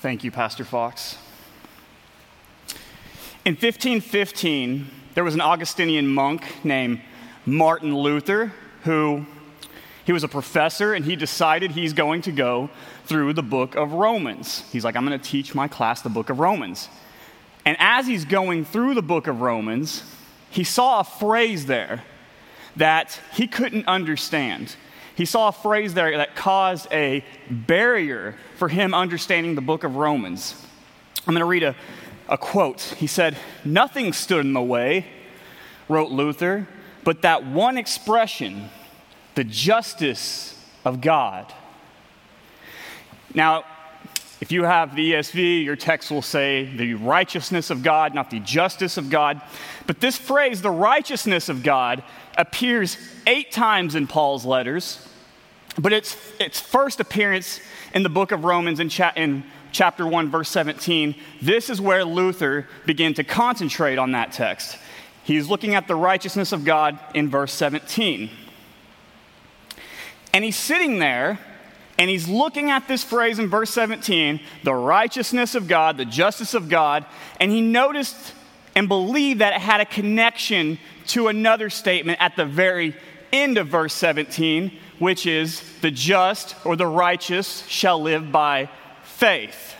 Thank you, Pastor Fox. In 1515, there was an Augustinian monk named Martin Luther who he was a professor and he decided he's going to go through the book of Romans. He's like, I'm going to teach my class the book of Romans. And as he's going through the book of Romans, he saw a phrase there that he couldn't understand. He saw a phrase there that caused a barrier for him understanding the book of Romans. I'm going to read a, a quote. He said, Nothing stood in the way, wrote Luther, but that one expression, the justice of God. Now, if you have the ESV, your text will say the righteousness of God, not the justice of God. But this phrase, the righteousness of God, appears eight times in Paul's letters. But its, its first appearance in the book of Romans in, cha- in chapter 1, verse 17, this is where Luther began to concentrate on that text. He's looking at the righteousness of God in verse 17. And he's sitting there and he's looking at this phrase in verse 17, the righteousness of God, the justice of God, and he noticed and believed that it had a connection to another statement at the very end of verse 17, which is, the just or the righteous shall live by faith.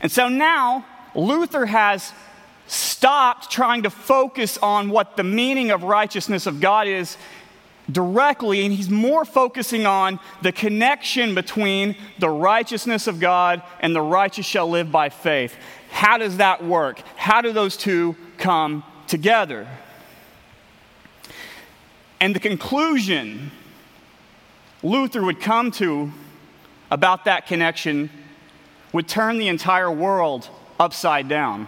And so now Luther has stopped trying to focus on what the meaning of righteousness of God is directly, and he's more focusing on the connection between the righteousness of God and the righteous shall live by faith. How does that work? How do those two come together? And the conclusion Luther would come to about that connection would turn the entire world upside down.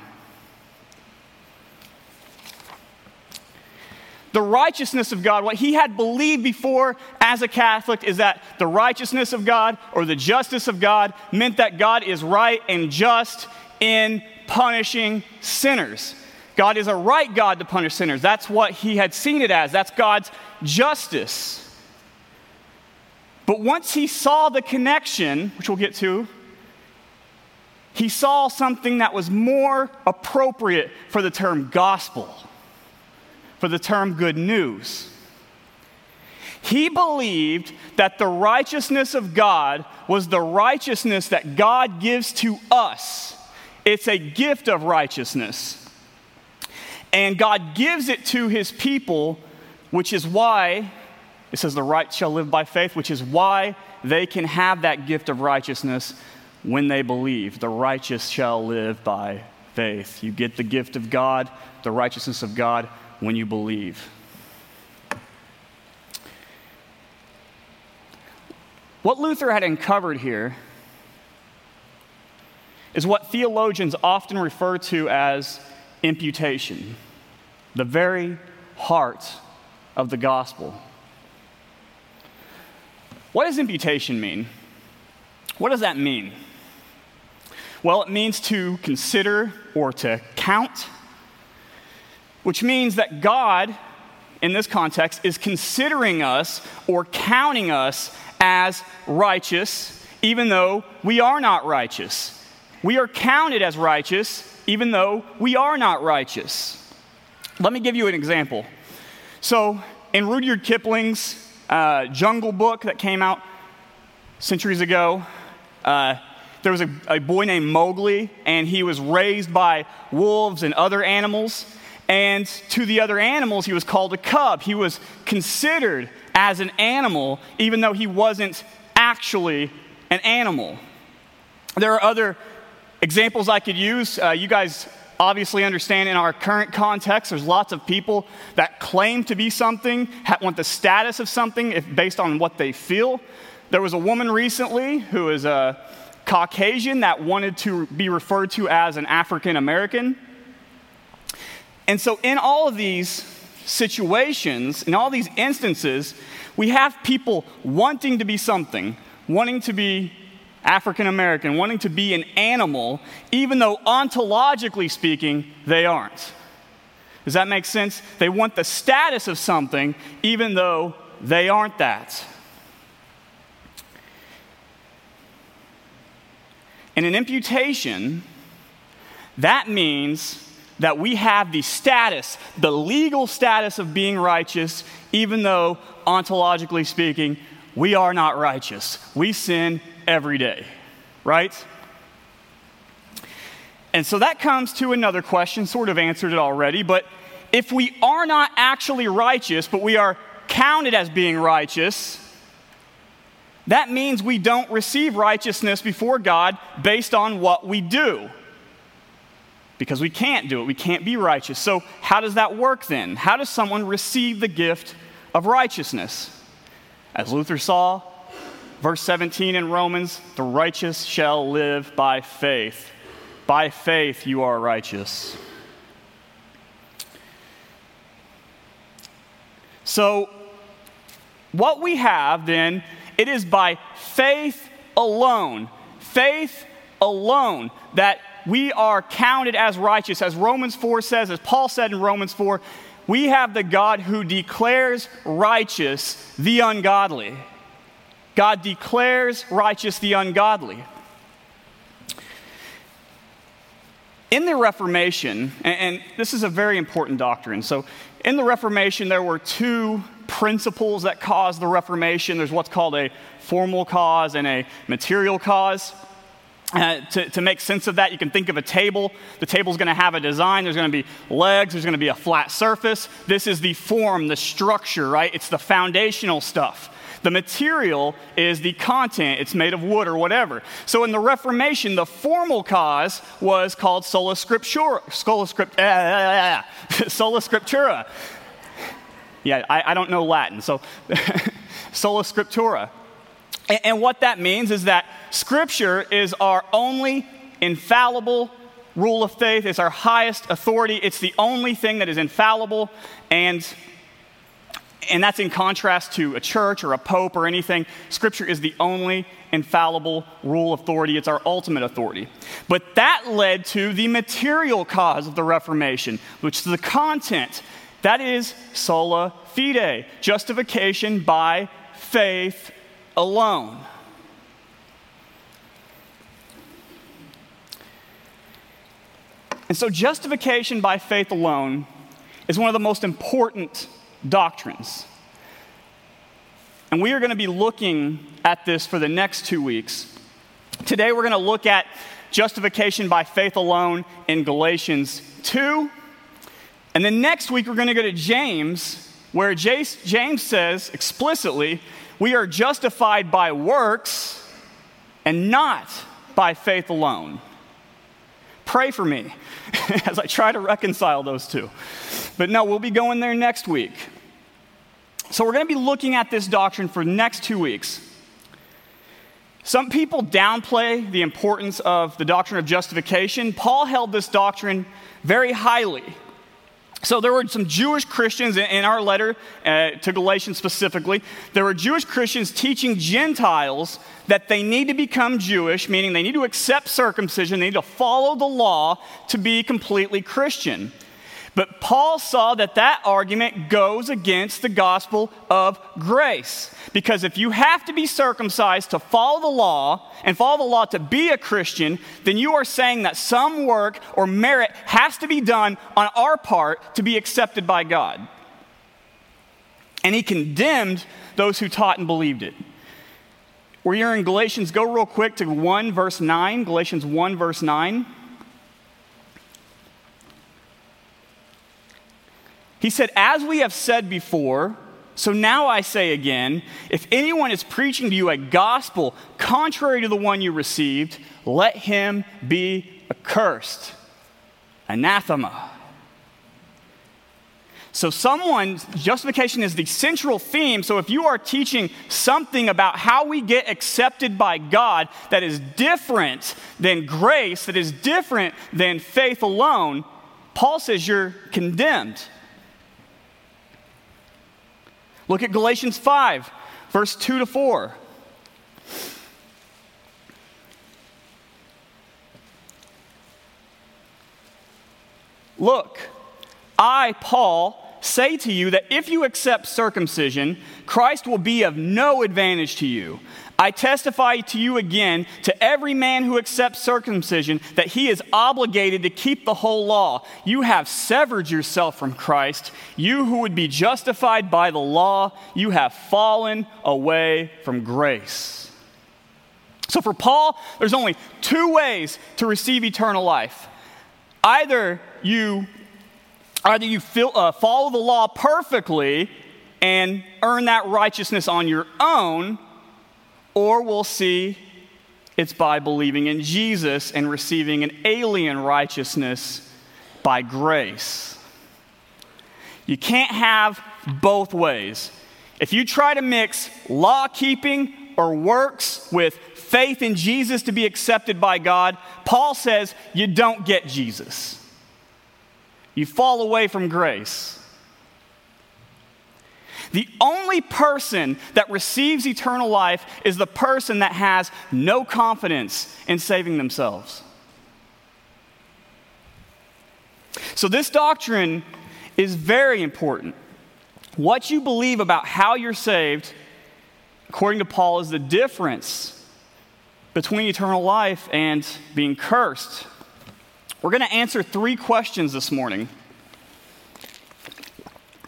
the righteousness of God, what he had believed before as a Catholic, is that the righteousness of God or the justice of God meant that God is right and just in punishing sinners. God is a right God to punish sinners. That's what he had seen it as. That's God's justice. But once he saw the connection, which we'll get to, he saw something that was more appropriate for the term gospel for the term good news. He believed that the righteousness of God was the righteousness that God gives to us. It's a gift of righteousness. And God gives it to his people, which is why it says the right shall live by faith, which is why they can have that gift of righteousness when they believe. The righteous shall live by faith. You get the gift of God, the righteousness of God, when you believe. What Luther had uncovered here is what theologians often refer to as imputation, the very heart of the gospel. What does imputation mean? What does that mean? Well, it means to consider or to count which means that God, in this context, is considering us or counting us as righteous, even though we are not righteous. We are counted as righteous, even though we are not righteous. Let me give you an example. So, in Rudyard Kipling's uh, Jungle Book that came out centuries ago, uh, there was a, a boy named Mowgli, and he was raised by wolves and other animals. And to the other animals, he was called a cub. He was considered as an animal, even though he wasn't actually an animal. There are other examples I could use. Uh, you guys obviously understand in our current context, there's lots of people that claim to be something, want the status of something if, based on what they feel. There was a woman recently who is a Caucasian that wanted to be referred to as an African American. And so, in all of these situations, in all these instances, we have people wanting to be something, wanting to be African American, wanting to be an animal, even though ontologically speaking, they aren't. Does that make sense? They want the status of something, even though they aren't that. In an imputation, that means that we have the status, the legal status of being righteous, even though, ontologically speaking, we are not righteous. We sin every day, right? And so that comes to another question, sort of answered it already, but if we are not actually righteous, but we are counted as being righteous, that means we don't receive righteousness before God based on what we do. Because we can't do it. We can't be righteous. So, how does that work then? How does someone receive the gift of righteousness? As Luther saw, verse 17 in Romans, the righteous shall live by faith. By faith you are righteous. So, what we have then, it is by faith alone, faith alone, that we are counted as righteous. As Romans 4 says, as Paul said in Romans 4, we have the God who declares righteous the ungodly. God declares righteous the ungodly. In the Reformation, and, and, this is a very important doctrine. So, in the Reformation, there were two principles that caused the Reformation. There's what's called a formal cause and a material cause. Uh, to, to make sense of that, you can think of a table. The table's going to have a design. There's going to be legs. There's going to be a flat surface. This is the form, the structure, right? It's the foundational stuff. The material is the content. It's made of wood or whatever. So in the Reformation, the formal cause was called sola scriptura. Sola, script, uh, sola scriptura. Yeah, I, I don't know Latin, so sola scriptura. And, what that means is that Scripture is our only infallible rule of faith, it's our highest authority, it's the only thing that is infallible, and and that's in contrast to a church or a pope or anything. Scripture is the only infallible rule of authority, it's our ultimate authority. But that led to the material cause of the Reformation, which is the content. That is sola fide, justification by faith alone. And so, justification by faith alone is one of the most important doctrines. And we are going to be looking at this for the next two weeks. Today, we're going to look at justification by faith alone in Galatians 2. And then next week, we're going to go to James, where James says explicitly, we are justified by works and not by faith alone. Pray for me as I try to reconcile those two. But no, we'll be going there next week. So we're going to be looking at this doctrine for next two weeks. Some people downplay the importance of the doctrine of justification. Paul held this doctrine very highly. So there were some Jewish Christians in our letter uh, to Galatians specifically. There were Jewish Christians teaching Gentiles that they need to become Jewish, meaning they need to accept circumcision, they need to follow the law to be completely Christian. But Paul saw that that argument goes against the gospel of grace. Because if you have to be circumcised to follow the law and follow the law to be a Christian, then you are saying that some work or merit has to be done on our part to be accepted by God. And he condemned those who taught and believed it. We're in Galatians. Go real quick to 1 verse 9. Galatians 1 verse 9. He said, As we have said before, so now I say again, if anyone is preaching to you a gospel contrary to the one you received, let him be accursed. Anathema. So, someone's justification is the central theme. So, if you are teaching something about how we get accepted by God that is different than grace, that is different than faith alone, Paul says you're condemned. Look at Galatians 5, verse 2 to 4. Look, I, Paul, say to you that if you accept circumcision, Christ will be of no advantage to you. I testify to you again, to every man who accepts circumcision, that he is obligated to keep the whole law. You have severed yourself from Christ. You who would be justified by the law, you have fallen away from grace. So for Paul, there's only two ways to receive eternal life. Either you, either you feel, uh, follow the law perfectly and earn that righteousness on your own or we'll see it's by believing in Jesus and receiving an alien righteousness by grace. You can't have both ways. If you try to mix law keeping or works with faith in Jesus to be accepted by God, Paul says you don't get Jesus. You fall away from grace. The only person that receives eternal life is the person that has no confidence in saving themselves. So, this doctrine is very important. What you believe about how you're saved, according to Paul, is the difference between eternal life and being cursed. We're going to answer three questions this morning.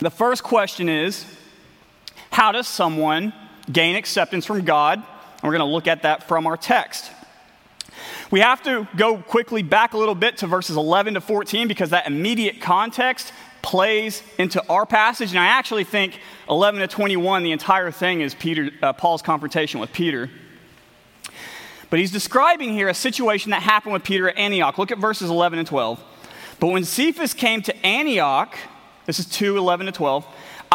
The first question is how does someone gain acceptance from God? And we're going to look at that from our text. We have to go quickly back a little bit to verses 11 to 14 because that immediate context plays into our passage. And I actually think 11 to 21, the entire thing is Peter, uh, Paul's confrontation with Peter. But he's describing here a situation that happened with Peter at Antioch. Look at verses 11 and 12. But when Cephas came to Antioch, this is 2 11 to 12,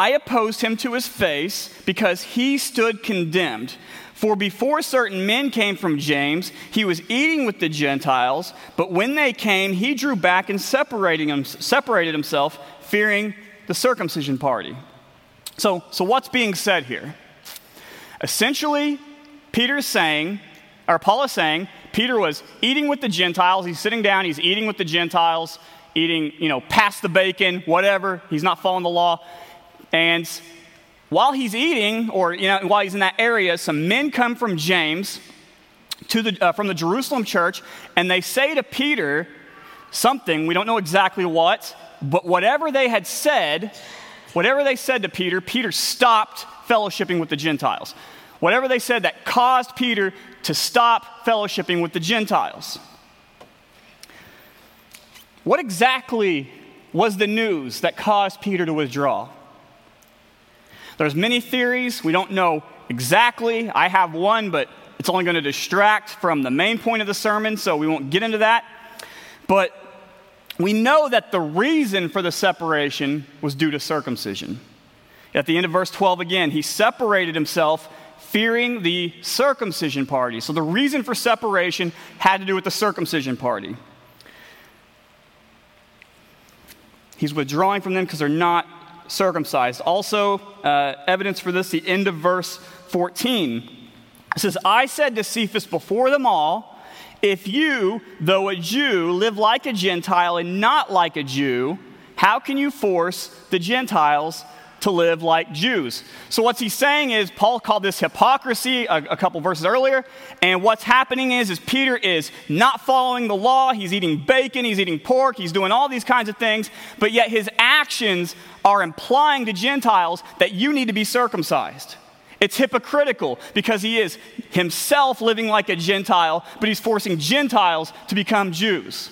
I opposed him to his face because he stood condemned. For before certain men came from James, he was eating with the Gentiles, but when they came, he drew back and him, separated himself, fearing the circumcision party. So, so what's being said here? Essentially, Peter's saying, or Paul is saying, Peter was eating with the Gentiles. He's sitting down, he's eating with the Gentiles, eating, you know, past the bacon, whatever. He's not following the law. And while he's eating, or you know, while he's in that area, some men come from James to the, uh, from the Jerusalem church, and they say to Peter something, we don't know exactly what, but whatever they had said, whatever they said to Peter, Peter stopped fellowshipping with the Gentiles. Whatever they said that caused Peter to stop fellowshipping with the Gentiles. What exactly was the news that caused Peter to withdraw? There's many theories. We don't know exactly. I have one, but it's only going to distract from the main point of the sermon, so we won't get into that. But we know that the reason for the separation was due to circumcision. At the end of verse 12 again, he separated himself fearing the circumcision party. So the reason for separation had to do with the circumcision party. He's withdrawing from them because they're not circumcised. Also, uh, evidence for this, the end of verse 14. It says, I said to Cephas before them all, if you, though a Jew, live like a Gentile and not like a Jew, how can you force the Gentiles to live like Jews. So, what's he saying is, Paul called this hypocrisy a, a, couple verses earlier. And what's happening is, is Peter is not following the law. He's eating bacon, he's eating pork, he's doing all these kinds of things. But yet his actions are implying to Gentiles that you need to be circumcised. It's hypocritical because he is himself living like a Gentile, but he's forcing Gentiles to become Jews.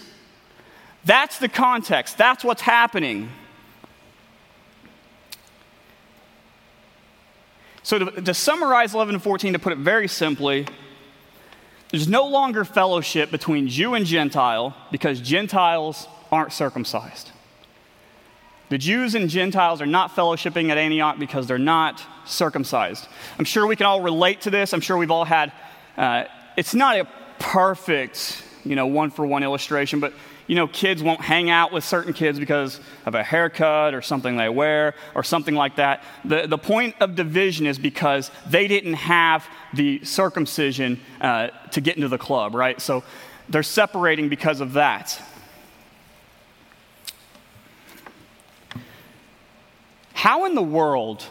That's the context. That's what's happening. So, to, to summarize 11 and 14, to put it very simply, there's no longer fellowship between Jew and Gentile because Gentiles aren't circumcised. The Jews and Gentiles are not fellowshipping at Antioch because they're not circumcised. I'm sure we can all relate to this. I'm sure we've all had, uh, it's not a perfect, you know, one for one illustration, but you know, kids won't hang out with certain kids because of a haircut or something they wear or something like that. The, the point of division is because they didn't have the circumcision uh, to get into the club, right? So they're separating because of that. How in the world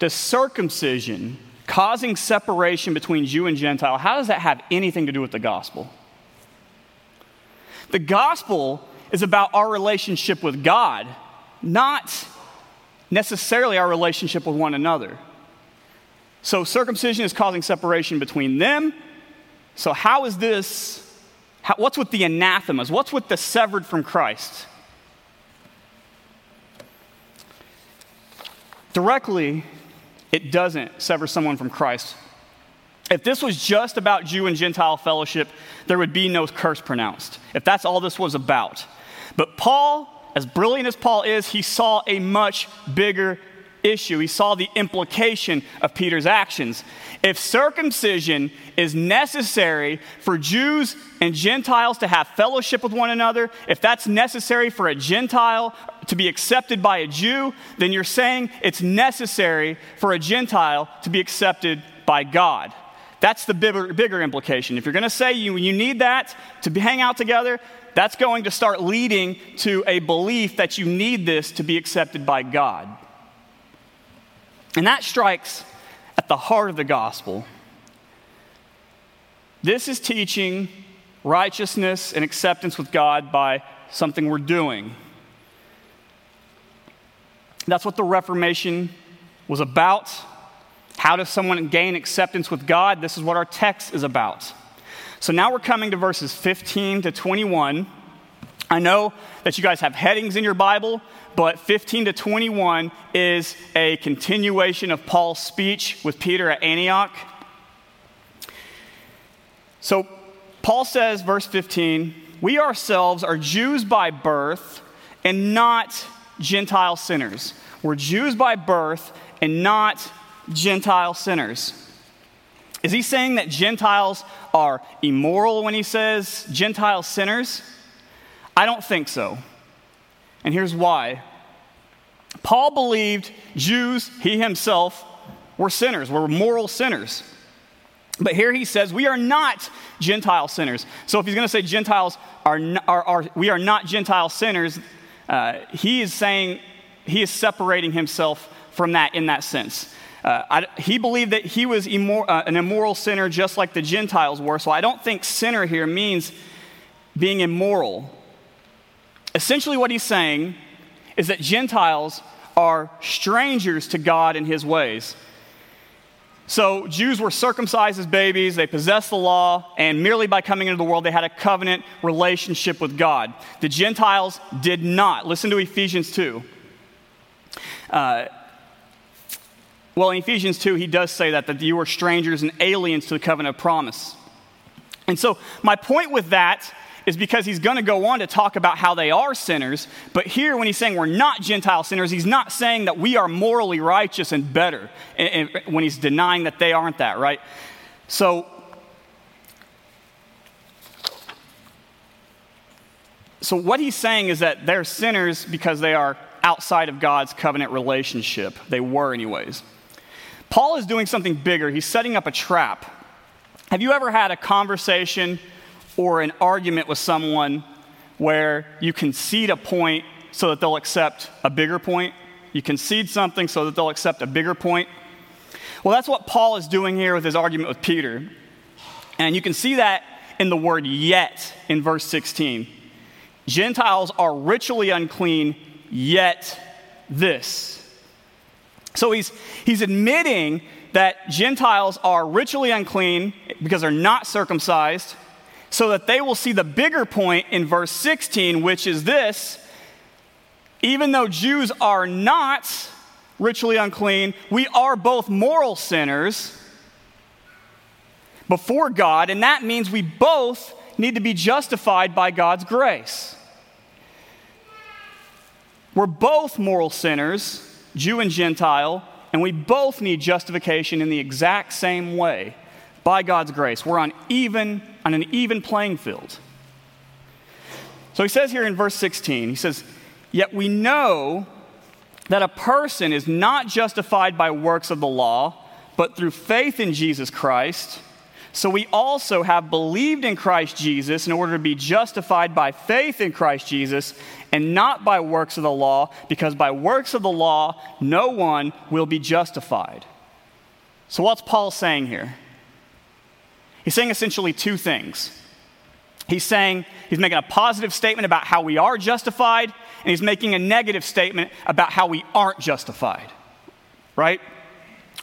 does circumcision causing separation between Jew and Gentile, how does that have anything to do with the gospel? The gospel is about our relationship with God, not necessarily our relationship with one another. So circumcision is causing separation between them. So, how is this? How, what's with the anathemas? What's with the severed from Christ? Directly, it doesn't sever someone from Christ. If this was just about Jew and Gentile fellowship, there would be no curse pronounced. If that's all this was about. But Paul, as brilliant as Paul is, he saw a much bigger issue. He saw the implication of Peter's actions. If circumcision is necessary for Jews and Gentiles to have fellowship with one another, if that's necessary for a Gentile to be accepted by a Jew, then you're saying it's necessary for a Gentile to be accepted by God. That's the bigger, bigger implication. If you're going to say you, you need that to hang out together, that's going to start leading to a belief that you need this to be accepted by God. And that strikes at the heart of the gospel. This is teaching righteousness and acceptance with God by something we're doing. That's what the Reformation was about. How does someone gain acceptance with God? This is what our text is about. So now we're coming to verses 15 to 21. I know that you guys have headings in your Bible, but 15 to 21 is a continuation of Paul's speech with Peter at Antioch. So Paul says, verse 15, we ourselves are Jews by birth and not Gentile sinners. We're Jews by birth and not Gentile sinners. Is he saying that Gentiles are immoral when he says Gentile sinners? I don't think so. And here's why. Paul believed Jews, he himself, were sinners, were moral sinners. But here he says, we are not Gentile sinners. So if he's going to say Gentiles are, are, are, we are not Gentile sinners, uh, he is saying, he is separating himself from that in that sense. Uh, I, he believed that he was immor- uh, an immoral sinner just like the Gentiles were. So I don't think sinner here means being immoral. Essentially, what he's saying is that Gentiles are strangers to God and his ways. So, Jews were circumcised as babies, they possessed the law, and merely by coming into the world, they had a covenant relationship with God. The Gentiles did not. Listen to Ephesians 2. Uh, well, in Ephesians 2, he does say that, that you are strangers and aliens to the covenant of promise. And so, my point with that is because he's going to go on to talk about how they are sinners. But here, when he's saying we're not Gentile sinners, he's not saying that we are morally righteous and better and, and when he's denying that they aren't that, right? So, so what he's saying is that they're sinners because they are outside of God's covenant relationship. They were, anyways. Paul is doing something bigger. He's setting up a trap. Have you ever had a conversation or an argument with someone where you concede a point so that they'll accept a bigger point. You concede something so that they'll accept a bigger point. Well, that's what Paul is doing here with his argument with Peter. And you can see that in the word yet in verse 16. Gentiles are ritually unclean, yet this. So he's, he's admitting that Gentiles are ritually unclean because they're not circumcised, so that they will see the bigger point in verse 16, which is this even though Jews are not ritually unclean, we are both moral sinners before God, and that means we both need to be justified by God's grace. We're both moral sinners, Jew and Gentile, and we both need justification in the exact same way by God's grace. We're on even on an even playing field. So he says here in verse 16, he says, Yet we know that a person is not justified by works of the law, but through faith in Jesus Christ. So we also have believed in Christ Jesus in order to be justified by faith in Christ Jesus and not by works of the law, because by works of the law no one will be justified. So, what's Paul saying here? He's saying essentially two things. He's saying, he's making a positive statement about how we are justified, and he's making a negative statement about how we aren't justified. Right?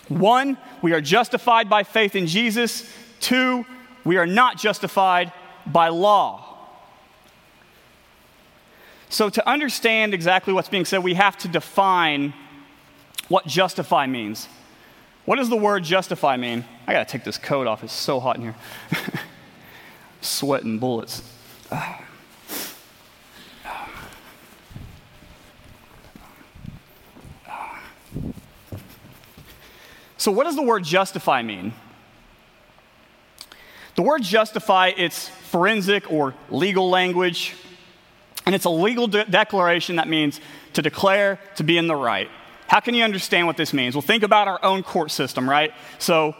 One, we are justified by faith in Jesus. Two, we are not justified by law. So, to understand exactly what's being said, we have to define what justify means. What does the word justify mean? I gotta take this coat off, it's so hot in here. Sweating bullets. So, what does the word justify mean? The word justify, it's forensic or legal language, and it's a legal de- declaration that means to declare to be in the right. How can you understand what this means? Well, think about our own court system, right? So,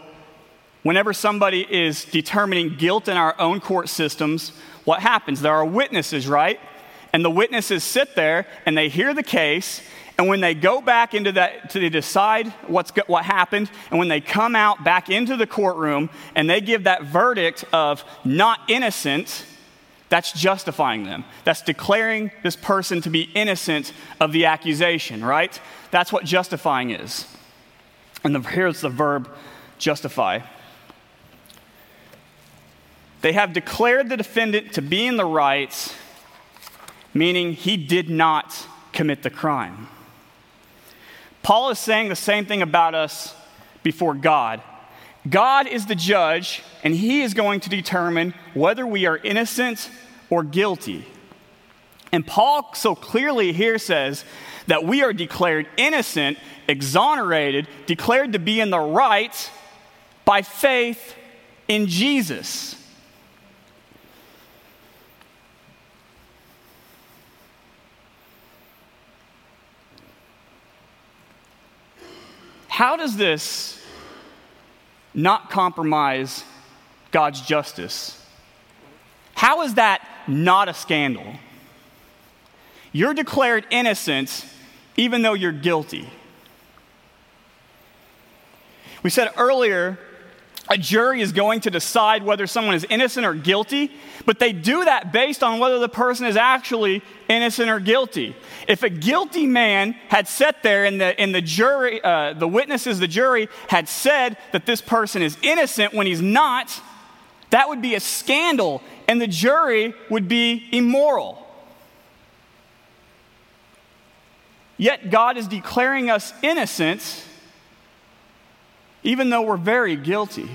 whenever somebody is determining guilt in our own court systems, what happens? There are witnesses, right? And the witnesses sit there and they hear the case, and when they go back into that to decide what's what happened, and when they come out back into the courtroom and they give that verdict of not innocent, that's justifying them. That's declaring this person to be innocent of the accusation, right? That's what justifying is. And the, here's the verb justify. They have declared the defendant to be in the right, meaning he did not commit the crime. Paul is saying the same thing about us before God. God is the judge, and he is going to determine whether we are innocent or guilty. And Paul so clearly here says that we are declared innocent, exonerated, declared to be in the right by faith in Jesus. How does this not compromise God's justice? How is that not a scandal? You're declared innocent even though you're guilty. We said earlier a jury is going to decide whether someone is innocent or guilty, but they do that based on whether the person is actually innocent or guilty. If a guilty man had sat there and the, and the jury, uh, the witnesses, the jury had said that this person is innocent when he's not, that would be a scandal and the jury would be immoral. Yet God is declaring us innocent even though we're very guilty.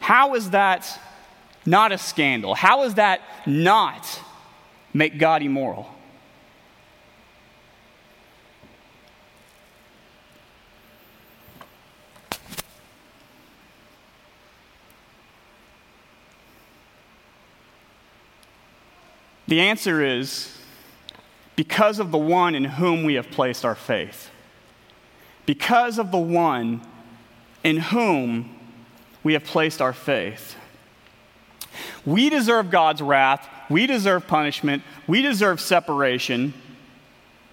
How is that not a scandal? How is that not make God immoral? The answer is because of the one in whom we have placed our faith. Because of the one in whom we have placed our faith. We deserve God's wrath. We deserve punishment. We deserve separation.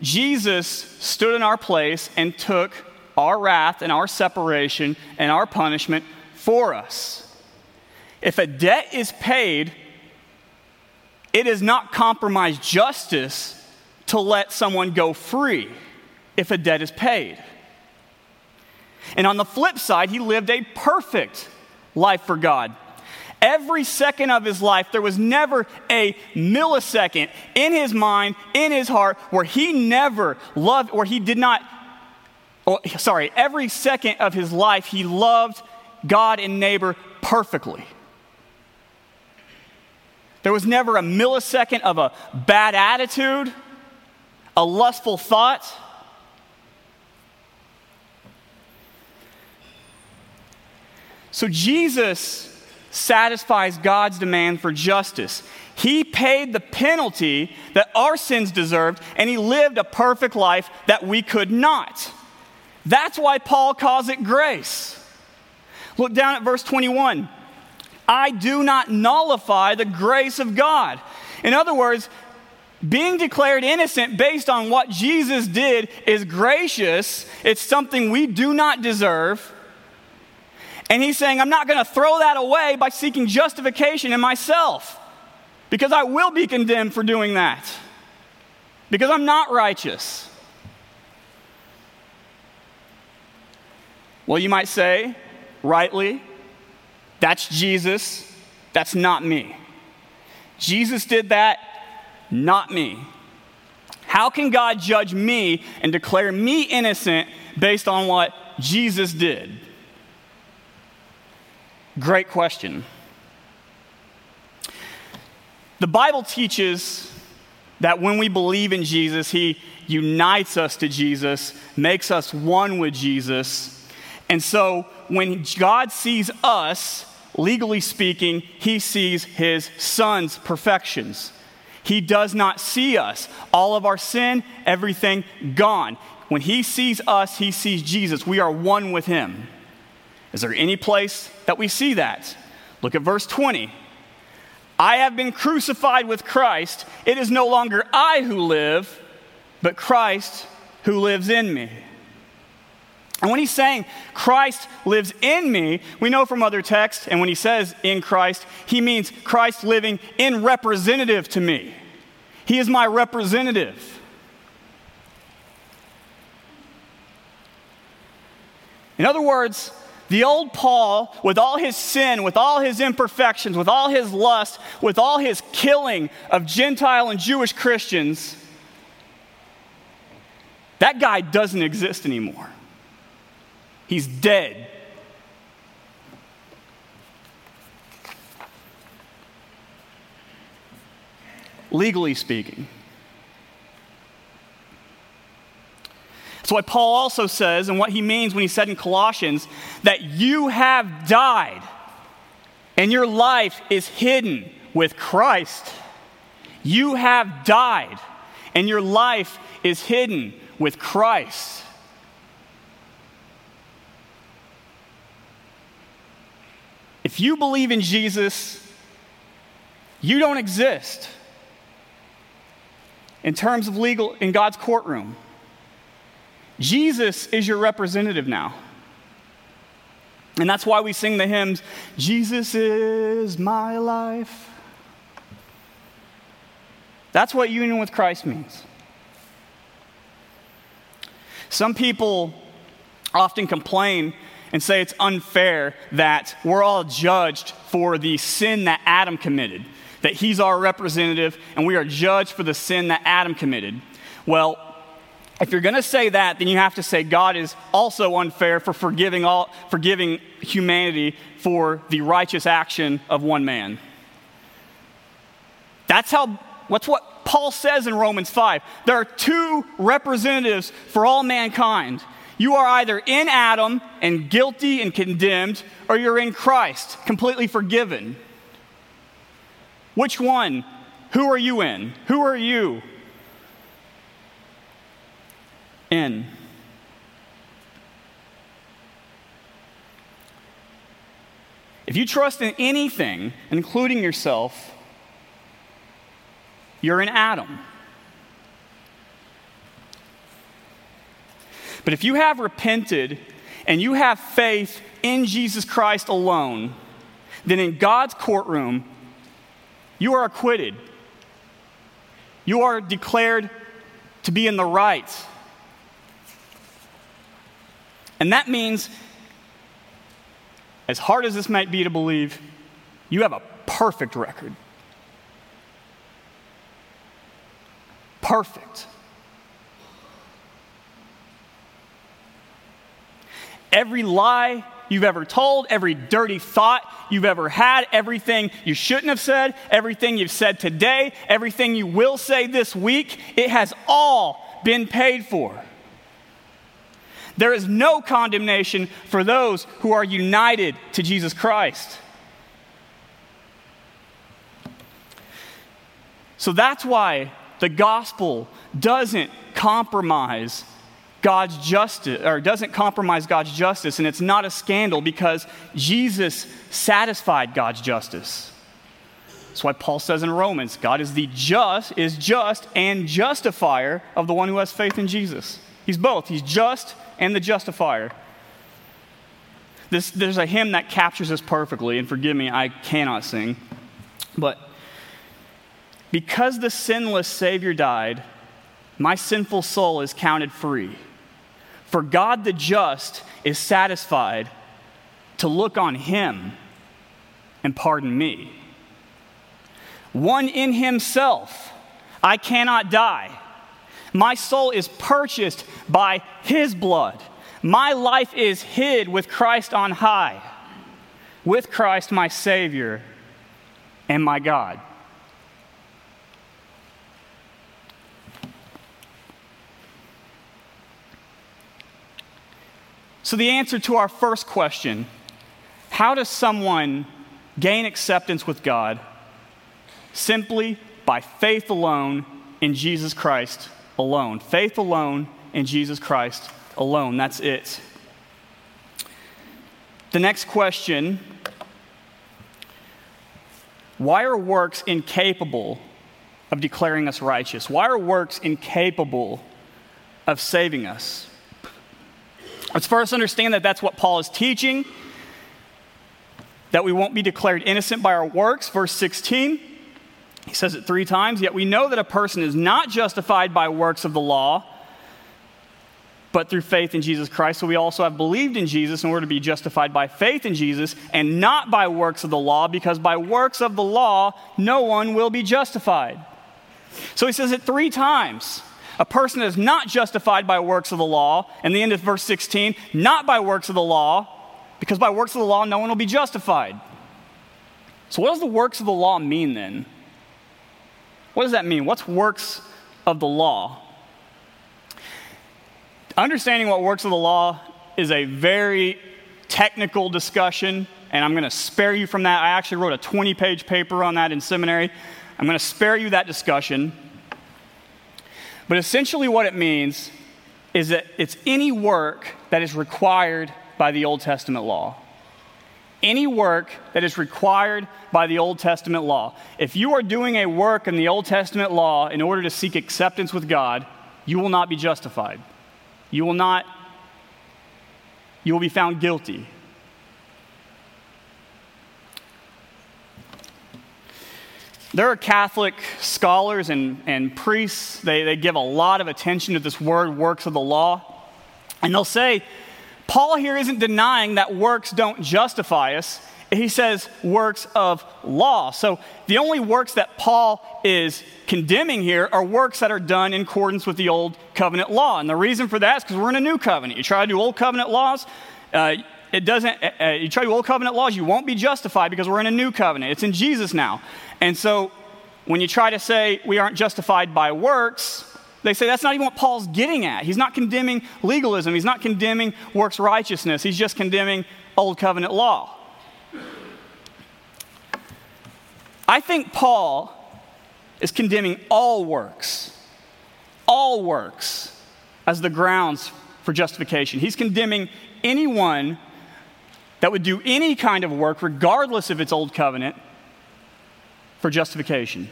Jesus stood in our place and took our wrath and our separation and our punishment for us. If a debt is paid, it does not compromise justice to let someone go free if a debt is paid. And on the flip side, he lived a perfect life for God. Every second of his life, there was never a millisecond in his mind, in his heart, where he never loved, or he did not, oh, sorry, every second of his life, he loved God and neighbor perfectly. There was never a millisecond of a bad attitude a lustful thought. So Jesus satisfies God's demand for justice. He paid the penalty that our sins deserved, and he lived a perfect life that we could not. That's why Paul calls it grace. Look down at verse 21. I do not nullify the grace of God. In other words, Being declared innocent based on what Jesus did is gracious. It's something we do not deserve. And he's saying, I'm not going to throw that away by seeking justification in myself because I will be condemned for doing that because I'm not righteous. Well, you might say, rightly, that's Jesus, that's not me. Jesus did that, not me. How can God judge me and declare me innocent based on what Jesus did? Great question. The Bible teaches that when we believe in Jesus, He unites us to Jesus, makes us one with Jesus. And so when God sees us, legally speaking, He sees His Son's perfections. He does not see us. All of our sin, everything gone. When He sees us, He sees Jesus. We are one with Him. Is there any place that we see that? Look at verse 20. I have been crucified with Christ. It is no longer I who live, but Christ who lives in me. And when he's saying Christ lives in me, we know from other texts, and when he says in Christ, he means Christ living in representative to me. He is my representative. In other words, the old Paul, with all his sin, with all his imperfections, with all his lust, with all his killing of Gentile and Jewish Christians, that guy doesn't exist anymore. He's dead. Legally speaking. That's what Paul also says, and what he means when he said in Colossians that you have died and your life is hidden with Christ. You have died and your life is hidden with Christ. If you believe in Jesus, you don't exist in terms of legal in God's courtroom. Jesus is your representative now. And that's why we sing the hymns, Jesus is my life. That's what union with Christ means. Some people often complain and say it's unfair that we're all judged for the sin that Adam committed, that he's our representative and we are judged for the sin that Adam committed. Well, if you're going to say that, then you have to say God is also unfair for forgiving, all, forgiving humanity for the righteous action of one man. That's how, what's what Paul says in Romans 5. There are two representatives for all mankind you are either in Adam and guilty and condemned, or you're in Christ, completely forgiven. Which one? Who are you in? Who are you in? If you trust in anything, including yourself, you're in Adam. But if you have repented and you have faith in Jesus Christ alone, then in God's courtroom, you are acquitted. You are declared to be in the right. And that means, as hard as this might be to believe, you have a perfect record. Perfect. Every lie you've ever told, every dirty thought you've ever had, everything you shouldn't have said, everything you've said today, everything you will say this week, it has all been paid for. There is no condemnation for those who are united to Jesus Christ. So that's why the gospel doesn't compromise God's justice, or doesn't compromise God's justice, and it's not a scandal because Jesus satisfied God's justice. That's why Paul says in Romans, God is the just, is just and justifier of the one who has faith in Jesus. He's both. He's just and the justifier. This, there's a hymn that captures this perfectly, and forgive me, I cannot sing. But because the sinless Savior died, my sinful soul is counted free. For God the just is satisfied to look on him and pardon me. One in himself, I cannot die. My soul is purchased by his blood. My life is hid with Christ on high, with Christ my Savior and my God. So, the answer to our first question how does someone gain acceptance with God? Simply by faith alone in Jesus Christ alone. Faith alone in Jesus Christ alone. That's it. The next question why are works incapable of declaring us righteous? Why are works incapable of saving us? Let's first understand that that's what Paul is teaching, that we won't be declared innocent by our works. Verse 16, he says it three times. Yet we know that a person is not justified by works of the law, but through faith in Jesus Christ. So we also have believed in Jesus in order to be justified by faith in Jesus and not by works of the law, because by works of the law, no one will be justified. So he says it three times. A person is not justified by works of the law. And the end of verse 16, not by works of the law, because by works of the law, no one will be justified. So, what does the works of the law mean then? What does that mean? What's works of the law? Understanding what works of the law is a very technical discussion, and I'm going to spare you from that. I actually wrote a 20 page paper on that in seminary. I'm going to spare you that discussion. But essentially, what it means is that it's any work that is required by the Old Testament law. Any work that is required by the Old Testament law. If you are doing a work in the Old Testament law in order to seek acceptance with God, you will not be justified. You will not, you will be found guilty. There are Catholic scholars and, and priests, they, they give a lot of attention to this word, works of the law. And they'll say, Paul here isn't denying that works don't justify us. He says works of law. So the only works that Paul is condemning here are works that are done in accordance with the old covenant law. And the reason for that is because we're in a new covenant. You try to do old covenant laws, uh, it doesn't, uh, uh, you try to do old covenant laws, you won't be justified because we're in a new covenant. It's in Jesus now. And so when you try to say we aren't justified by works, they say that's not even what Paul's getting at. He's not condemning legalism, he's not condemning works righteousness, he's just condemning old covenant law. I think Paul is condemning all works, all works, as the grounds for justification. He's condemning anyone that would do any kind of work, regardless of its old covenant, for justification.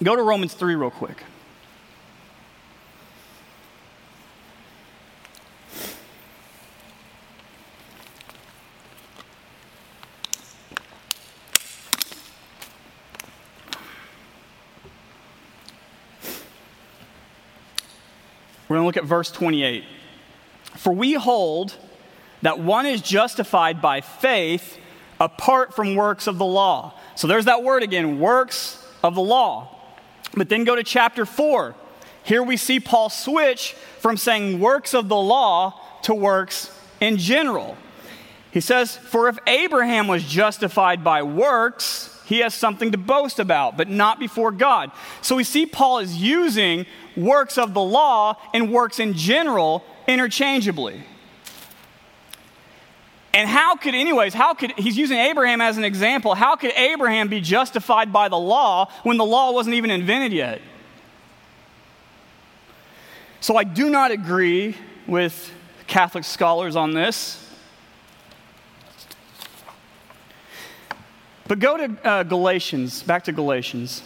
Go to Romans 3 real quick. We're going to look at verse 28. For we hold that one is justified by faith apart from works of the law. So there's that word again works of the law. But then go to chapter 4. Here we see Paul switch from saying works of the law to works in general. He says, For if Abraham was justified by works, he has something to boast about, but not before God. So we see Paul is using works of the law and works in general interchangeably. And how could, anyways, how could, he's using Abraham as an example. How could Abraham be justified by the law when the law wasn't even invented yet? So I do not agree with Catholic scholars on this. But go to uh, Galatians, back to Galatians.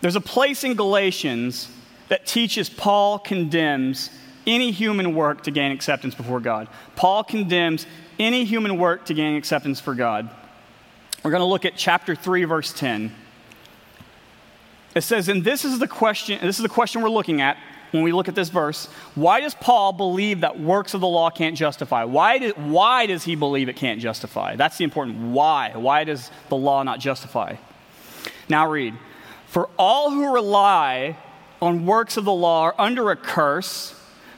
There's a place in Galatians that teaches Paul condemns any human work to gain acceptance before God. Paul condemns any human work to gain acceptance for God. We're going to look at chapter 3, verse 10. It says, and this is the question, this is the question we're looking at when we look at this verse. Why does Paul believe that works of the law can't justify? Why, do, why does he believe it can't justify? That's the important why. Why does the law not justify? Now read. For all who rely on works of the law are under a curse.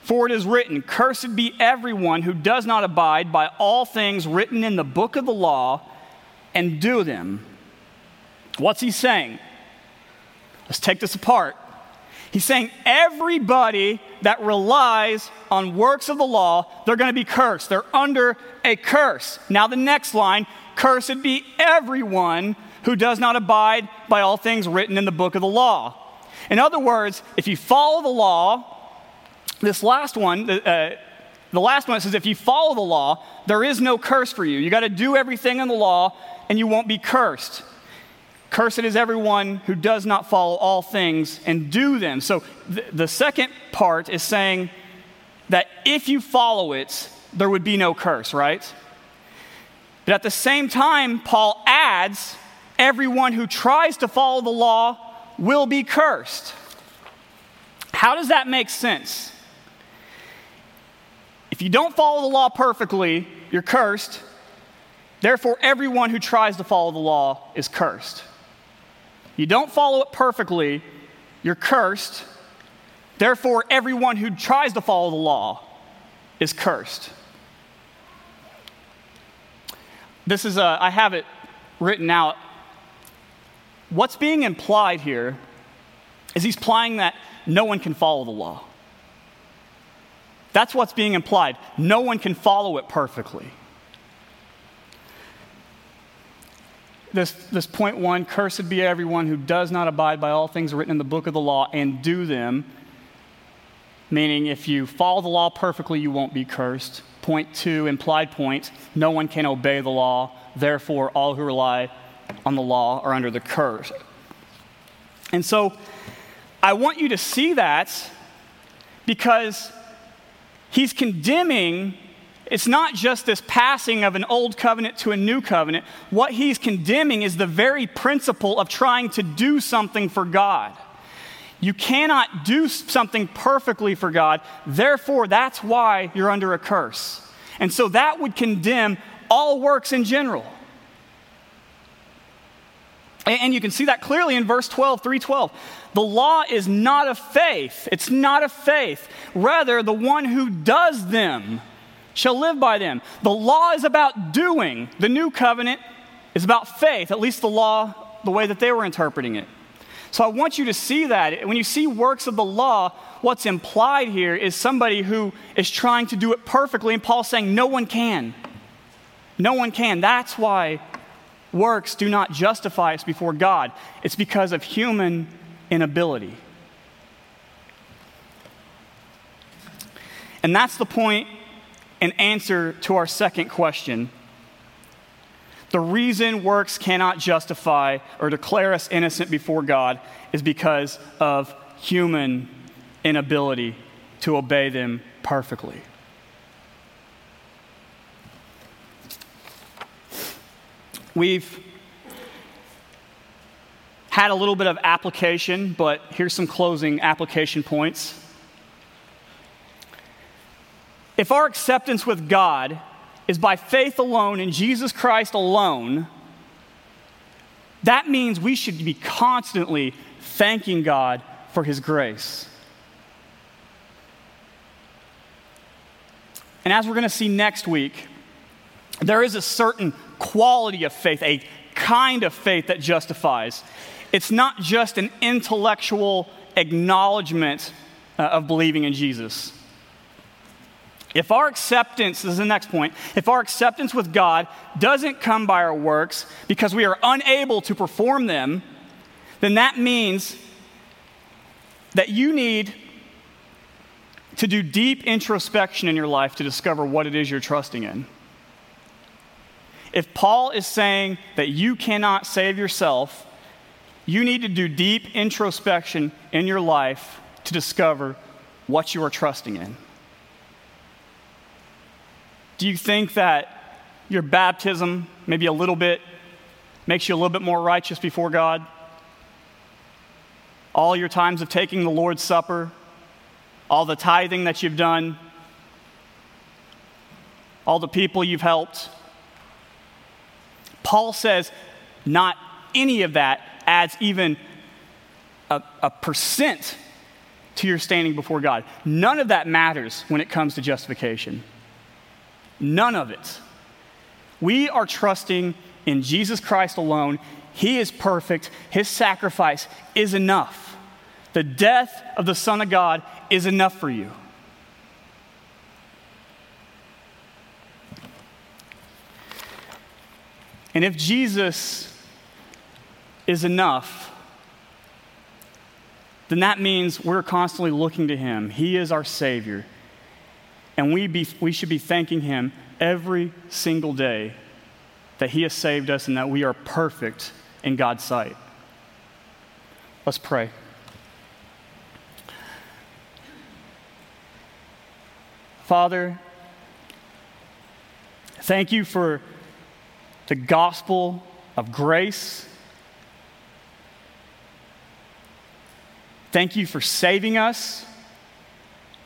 For it is written, Cursed be everyone who does not abide by all things written in the book of the law and do them. What's he saying? Let's take this apart. He's saying everybody that relies on works of the law, they're going to be cursed. They're under a curse. Now, the next line cursed be everyone who does not abide by all things written in the book of the law. In other words, if you follow the law, this last one, uh, the last one says if you follow the law, there is no curse for you. You got to do everything in the law and you won't be cursed. Cursed is everyone who does not follow all things and do them. So th- the second part is saying that if you follow it, there would be no curse, right? But at the same time, Paul adds everyone who tries to follow the law will be cursed. How does that make sense? If you don't follow the law perfectly, you're cursed. Therefore, everyone who tries to follow the law is cursed. You don't follow it perfectly, you're cursed. Therefore, everyone who tries to follow the law is cursed. This is, a, uh, I have it written out. What's being implied here is he's implying that no one can follow the law. That's what's being implied. No one can follow it perfectly. this, this point one cursed be everyone who does not abide by all things written in the book of the law and do them. Meaning, if you follow the law perfectly, you won't be cursed. Point two, implied point no one can obey the law, therefore, all who rely on the law are under the curse. And so, I want you to see that because he's condemning it's not just this passing of an old covenant to a new covenant. What he's condemning is the very principle of trying to do something for God. You cannot do something perfectly for God. Therefore, that's why you're under a curse. And so that would condemn all works in general. And you can see that clearly in verse 12, 312. The law is not of faith. It's not of faith. Rather, the one who does them shall live by them. The law is about doing, the new covenant is about faith, at least the law, the way that they were interpreting it. So I want you to see that. When you see works of the law, what's implied here is somebody who is trying to do it perfectly, and Paul's saying, No one can. No one can. That's why works do not justify us before God. It's because of human inability. And that's the and answer to our second question. The reason works cannot justify or declare us innocent before God is because of human inability to obey them perfectly. We've had a little bit of application, but here's some closing application points. If our acceptance with God is by faith alone in Jesus Christ alone, that means we should be constantly thanking God for His grace. And as we're going to see next week, there is a certain quality of faith, a kind of faith that justifies. It's not just an intellectual acknowledgement uh, of believing in Jesus. If our acceptance, this is the next point, if our acceptance with God doesn't come by our works because we are unable to perform them, then that means that you need to do deep introspection in your life to discover what it is you're trusting in. If Paul is saying that you cannot save yourself, you need to do deep introspection in your life to discover what you are trusting in. Do you think that your baptism, maybe a little bit, makes you a little bit more righteous before God? All your times of taking the Lord's Supper, all the tithing that you've done, all the people you've helped. Paul says not any of that adds even a, a, percent to your standing before God. None of that matters when it comes to justification. None of it. We are trusting in Jesus Christ alone. He is perfect, His sacrifice is enough. The death of the Son of God is enough for you. And if Jesus is enough, then that means we're constantly looking to Him. He is our Savior. And we, be, we should be thanking Him every single day that He has saved us and that we are perfect in God's sight. Let's pray. Father, thank you for the gospel of grace. Thank you for saving us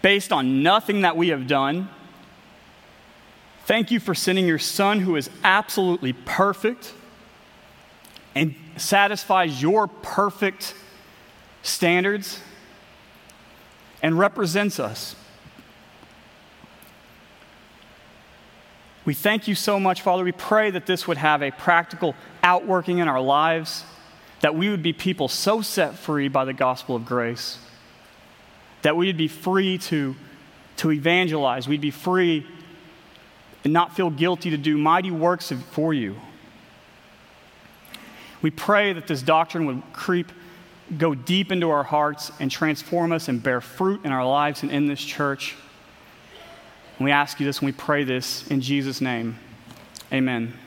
based on nothing that we have done. Thank you for sending your son who is absolutely perfect and satisfies your perfect standards and represents us. We thank you so much, Father. We pray that this would have a practical outworking in our lives, that we would be people so set free by the gospel of grace, that we would be free to, to evangelize, we'd be free and not feel guilty to do mighty works for you. We pray that this doctrine would creep, go deep into our hearts and transform us and bear fruit in our lives and in this church. And we ask you this and we pray this in Jesus' name. Amen.